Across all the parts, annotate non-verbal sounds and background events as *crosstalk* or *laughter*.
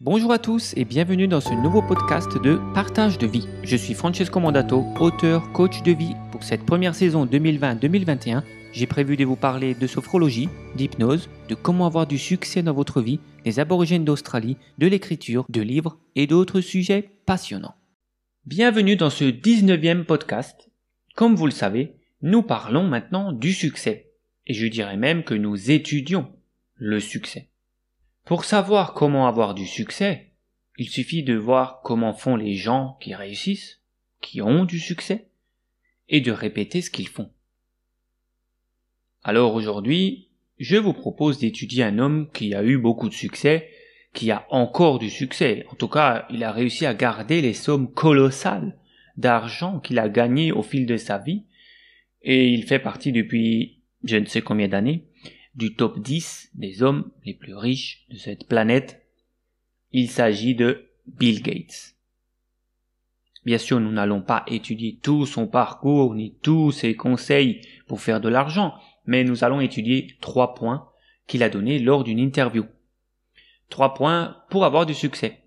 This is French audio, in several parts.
Bonjour à tous et bienvenue dans ce nouveau podcast de Partage de vie. Je suis Francesco Mandato, auteur, coach de vie. Pour cette première saison 2020-2021, j'ai prévu de vous parler de sophrologie, d'hypnose, de comment avoir du succès dans votre vie, des aborigènes d'Australie, de l'écriture, de livres et d'autres sujets passionnants. Bienvenue dans ce 19e podcast. Comme vous le savez, nous parlons maintenant du succès. Et je dirais même que nous étudions le succès. Pour savoir comment avoir du succès, il suffit de voir comment font les gens qui réussissent, qui ont du succès, et de répéter ce qu'ils font. Alors aujourd'hui, je vous propose d'étudier un homme qui a eu beaucoup de succès, qui a encore du succès. En tout cas, il a réussi à garder les sommes colossales d'argent qu'il a gagné au fil de sa vie, et il fait partie depuis je ne sais combien d'années du top 10 des hommes les plus riches de cette planète. Il s'agit de Bill Gates. Bien sûr, nous n'allons pas étudier tout son parcours ni tous ses conseils pour faire de l'argent, mais nous allons étudier trois points qu'il a donnés lors d'une interview. Trois points pour avoir du succès.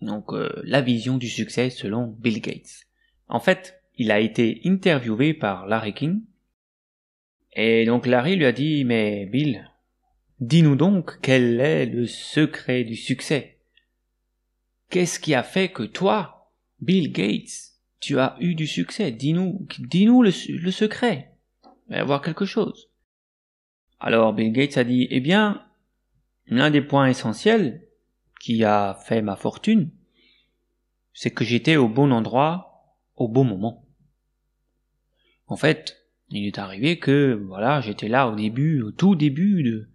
Donc euh, la vision du succès selon Bill Gates. En fait, il a été interviewé par Larry King, et donc Larry lui a dit, mais Bill, dis-nous donc quel est le secret du succès? Qu'est-ce qui a fait que toi, Bill Gates, tu as eu du succès? Dis-nous, dis-nous le, secret. Il va y avoir quelque chose. Alors Bill Gates a dit, eh bien, l'un des points essentiels qui a fait ma fortune, c'est que j'étais au bon endroit, au bon moment. En fait, il est arrivé que, voilà, j'étais là au début, au tout début de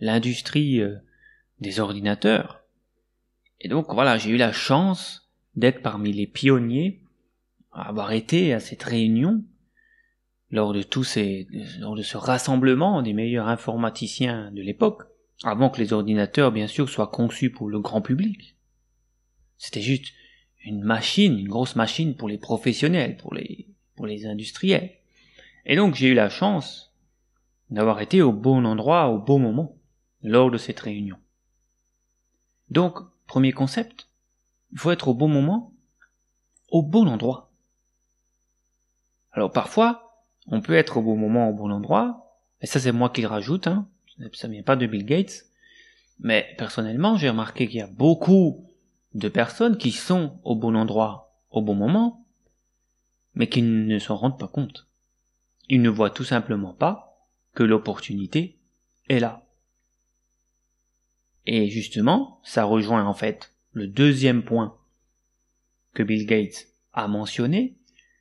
l'industrie euh, des ordinateurs. Et donc, voilà, j'ai eu la chance d'être parmi les pionniers à avoir été à cette réunion lors de tous ces, lors ce rassemblement des meilleurs informaticiens de l'époque, avant que les ordinateurs, bien sûr, soient conçus pour le grand public. C'était juste une machine, une grosse machine pour les professionnels, pour les, pour les industriels. Et donc j'ai eu la chance d'avoir été au bon endroit au bon moment lors de cette réunion. Donc, premier concept, il faut être au bon moment, au bon endroit. Alors parfois, on peut être au bon moment, au bon endroit, et ça c'est moi qui le rajoute, hein, ça vient pas de Bill Gates, mais personnellement j'ai remarqué qu'il y a beaucoup de personnes qui sont au bon endroit, au bon moment, mais qui ne s'en rendent pas compte. Il ne voit tout simplement pas que l'opportunité est là. Et justement, ça rejoint en fait le deuxième point que Bill Gates a mentionné,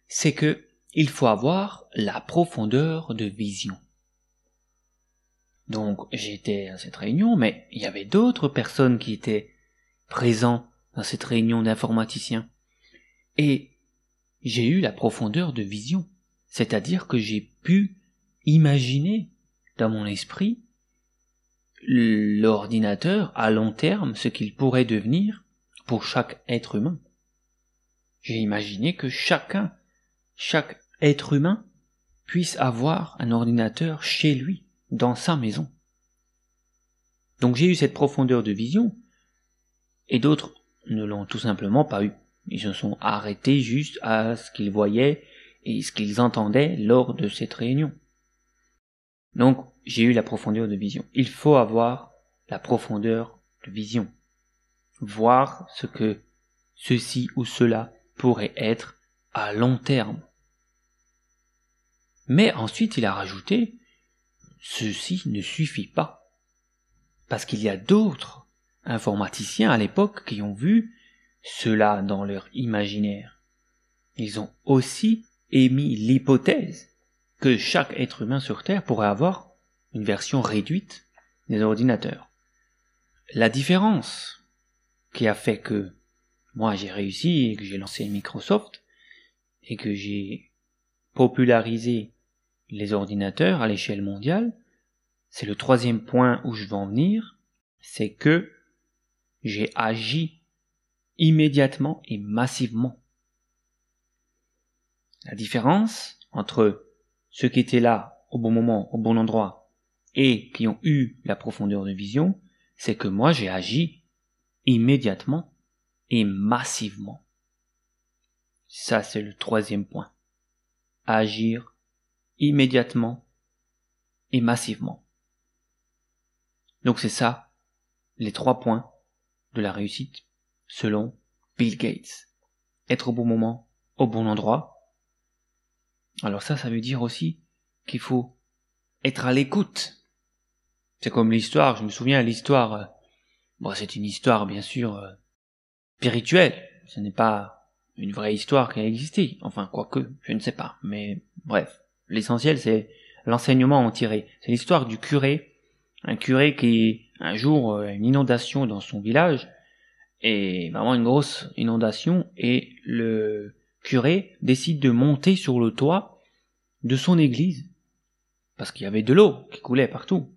c'est que il faut avoir la profondeur de vision. Donc j'étais à cette réunion, mais il y avait d'autres personnes qui étaient présents dans cette réunion d'informaticiens. Et j'ai eu la profondeur de vision. C'est-à-dire que j'ai pu imaginer dans mon esprit l'ordinateur à long terme, ce qu'il pourrait devenir pour chaque être humain. J'ai imaginé que chacun, chaque être humain, puisse avoir un ordinateur chez lui, dans sa maison. Donc j'ai eu cette profondeur de vision, et d'autres ne l'ont tout simplement pas eu. Ils se sont arrêtés juste à ce qu'ils voyaient et ce qu'ils entendaient lors de cette réunion. Donc, j'ai eu la profondeur de vision. Il faut avoir la profondeur de vision. Voir ce que ceci ou cela pourrait être à long terme. Mais ensuite, il a rajouté, ceci ne suffit pas. Parce qu'il y a d'autres informaticiens à l'époque qui ont vu cela dans leur imaginaire. Ils ont aussi émis l'hypothèse que chaque être humain sur Terre pourrait avoir une version réduite des ordinateurs. La différence qui a fait que moi j'ai réussi et que j'ai lancé Microsoft et que j'ai popularisé les ordinateurs à l'échelle mondiale, c'est le troisième point où je veux en venir, c'est que j'ai agi immédiatement et massivement la différence entre ceux qui étaient là au bon moment, au bon endroit, et qui ont eu la profondeur de vision, c'est que moi j'ai agi immédiatement et massivement. Ça, c'est le troisième point. Agir immédiatement et massivement. Donc c'est ça, les trois points de la réussite, selon Bill Gates. Être au bon moment, au bon endroit. Alors ça, ça veut dire aussi qu'il faut être à l'écoute. C'est comme l'histoire, je me souviens l'histoire, euh, bon c'est une histoire bien sûr euh, spirituelle, ce n'est pas une vraie histoire qui a existé, enfin quoique, je ne sais pas, mais bref, l'essentiel c'est l'enseignement en tiré. C'est l'histoire du curé, un curé qui un jour a euh, une inondation dans son village, et vraiment une grosse inondation, et le curé décide de monter sur le toit de son église, parce qu'il y avait de l'eau qui coulait partout.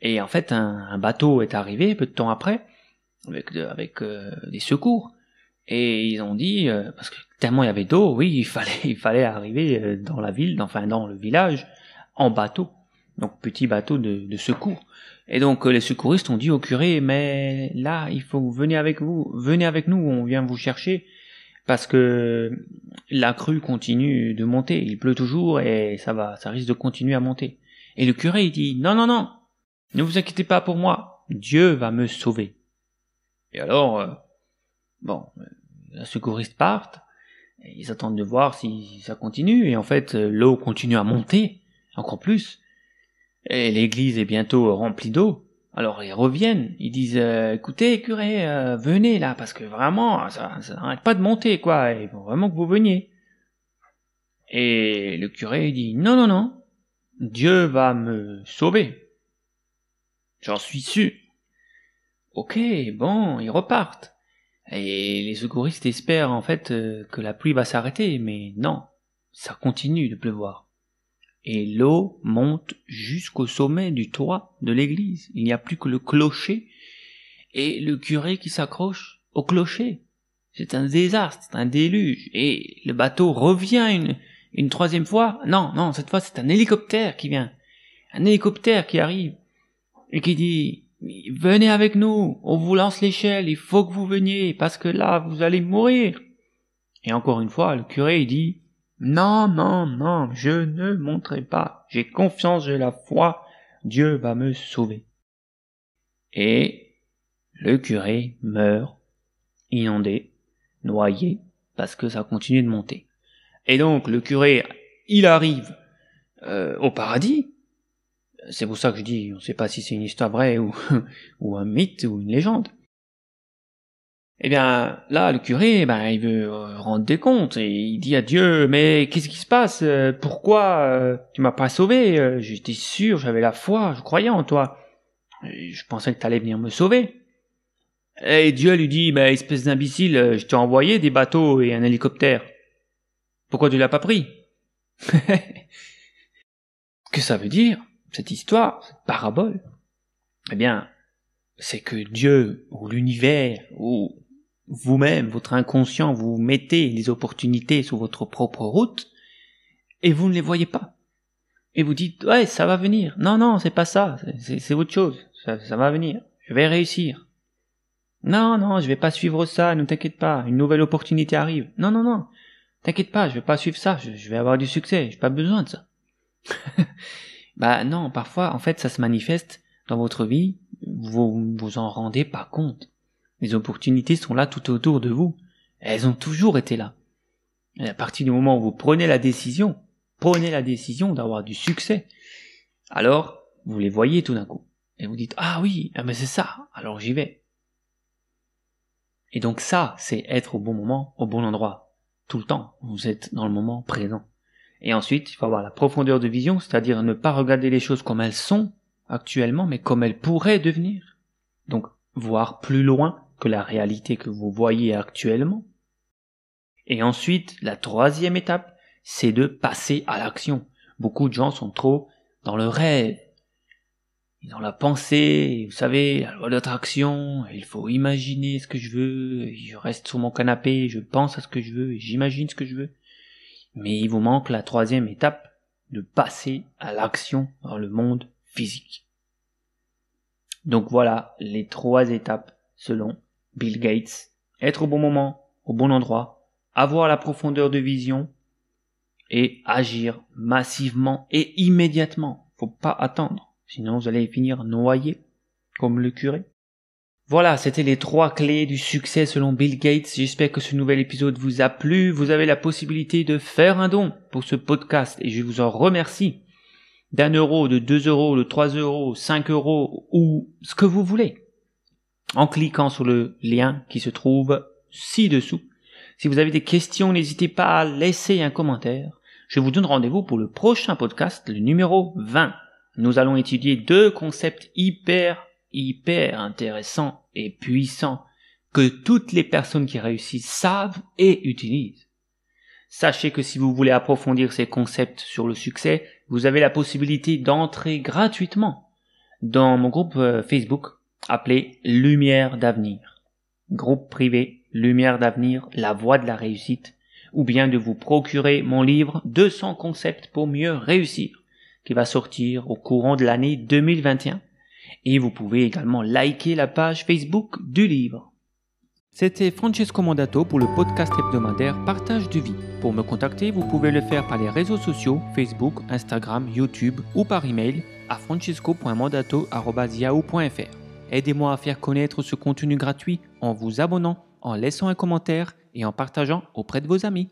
Et en fait, un, bateau est arrivé peu de temps après, avec, euh, des secours, et ils ont dit, euh, parce que tellement il y avait d'eau, oui, il fallait, *laughs* il fallait arriver dans la ville, enfin dans le village, en bateau, donc petit bateau de, secours. Et donc les secouristes ont dit au curé, mais là, il faut venez avec vous, venez avec nous, on vient vous chercher, parce que la crue continue de monter, il pleut toujours et ça va, ça risque de continuer à monter. Et le curé il dit, non, non, non, ne vous inquiétez pas pour moi, Dieu va me sauver. Et alors, euh, bon, les secouristes partent, ils attendent de voir si ça continue, et en fait, l'eau continue à monter, encore plus, et l'église est bientôt remplie d'eau. Alors ils reviennent, ils disent euh, écoutez curé, euh, venez là parce que vraiment ça, n'arrête pas de monter quoi, il faut vraiment que vous veniez. Et le curé dit non non non, Dieu va me sauver. J'en suis sûr. Ok, bon, ils repartent. Et les secouristes espèrent en fait euh, que la pluie va s'arrêter, mais non, ça continue de pleuvoir et l'eau monte jusqu'au sommet du toit de l'église. Il n'y a plus que le clocher et le curé qui s'accroche au clocher. C'est un désastre, c'est un déluge. Et le bateau revient une, troisième fois. Non, non, cette fois c'est un hélicoptère qui vient. Un hélicoptère qui arrive et qui dit Venez avec nous, on vous lance l'échelle, il faut que vous veniez, parce que là vous allez mourir. Et encore une fois, le curé dit non, non, non, je ne monterai pas. J'ai confiance, j'ai la foi. Dieu va me sauver. Et le curé meurt, inondé, noyé, parce que ça continue de monter. Et donc le curé, il arrive euh, au paradis. C'est pour ça que je dis, on ne sait pas si c'est une histoire vraie ou *laughs* un mythe ou une légende. Eh bien, là, le curé, ben, il veut euh, rendre des comptes et il dit à Dieu, mais qu'est-ce qui se passe? Euh, Pourquoi euh, tu m'as pas sauvé? J'étais sûr, j'avais la foi, je croyais en toi. je pensais que tu allais venir me sauver. Et Dieu lui dit, mais espèce d'imbécile, je t'ai envoyé des bateaux et un hélicoptère. Pourquoi tu l'as pas pris? *laughs* Que ça veut dire, cette histoire, cette parabole? Eh bien, c'est que Dieu, ou l'univers, ou vous-même, votre inconscient, vous mettez les opportunités sur votre propre route et vous ne les voyez pas. Et vous dites, ouais, ça va venir. Non, non, c'est pas ça, c'est autre chose. Ça, va venir. Je vais réussir. Non, non, je vais pas suivre ça, ne t'inquiète pas, une nouvelle opportunité arrive. Non, non, non, t'inquiète pas, je vais pas suivre ça, je, je vais avoir du succès, j'ai pas besoin de ça. *laughs* bah non, parfois, en fait, ça se manifeste dans votre vie, vous vous en rendez pas compte. Les opportunités sont là tout autour de vous. Elles ont toujours été là. Et à partir du moment où vous prenez la décision, prenez la décision d'avoir du succès, alors vous les voyez tout d'un coup. Et vous dites, ah oui, ah mais c'est ça, alors j'y vais. Et donc ça, c'est être au bon moment, au bon endroit. Tout le temps, vous êtes dans le moment présent. Et ensuite, il faut avoir la profondeur de vision, c'est-à-dire ne pas regarder les choses comme elles sont actuellement, mais comme elles pourraient devenir. Donc, voir plus loin que la réalité que vous voyez actuellement. Et ensuite, la troisième étape, c'est de passer à l'action. Beaucoup de gens sont trop dans le rêve, dans la pensée, vous savez, la loi d'attraction, il faut imaginer ce que je veux, je reste sur mon canapé, je pense à ce que je veux, j'imagine ce que je veux. Mais il vous manque la troisième étape, de passer à l'action dans le monde physique. Donc voilà les trois étapes selon Bill Gates, être au bon moment, au bon endroit, avoir la profondeur de vision et agir massivement et immédiatement. Faut pas attendre, sinon vous allez finir noyé comme le curé. Voilà, c'était les trois clés du succès selon Bill Gates. J'espère que ce nouvel épisode vous a plu. Vous avez la possibilité de faire un don pour ce podcast et je vous en remercie. D'un euro, de deux euros, de trois euros, cinq euros ou ce que vous voulez. En cliquant sur le lien qui se trouve ci-dessous. Si vous avez des questions, n'hésitez pas à laisser un commentaire. Je vous donne rendez-vous pour le prochain podcast, le numéro 20. Nous allons étudier deux concepts hyper hyper intéressant et puissant que toutes les personnes qui réussissent savent et utilisent. Sachez que si vous voulez approfondir ces concepts sur le succès, vous avez la possibilité d'entrer gratuitement dans mon groupe euh, Facebook appelé Lumière d'avenir. Groupe privé Lumière d'avenir, la voie de la réussite, ou bien de vous procurer mon livre 200 concepts pour mieux réussir, qui va sortir au courant de l'année 2021 et vous pouvez également liker la page Facebook du livre. C'était Francesco Mandato pour le podcast hebdomadaire Partage de vie. Pour me contacter, vous pouvez le faire par les réseaux sociaux Facebook, Instagram, YouTube ou par email à francesco.mandato.yahoo.fr. Aidez-moi à faire connaître ce contenu gratuit en vous abonnant, en laissant un commentaire et en partageant auprès de vos amis.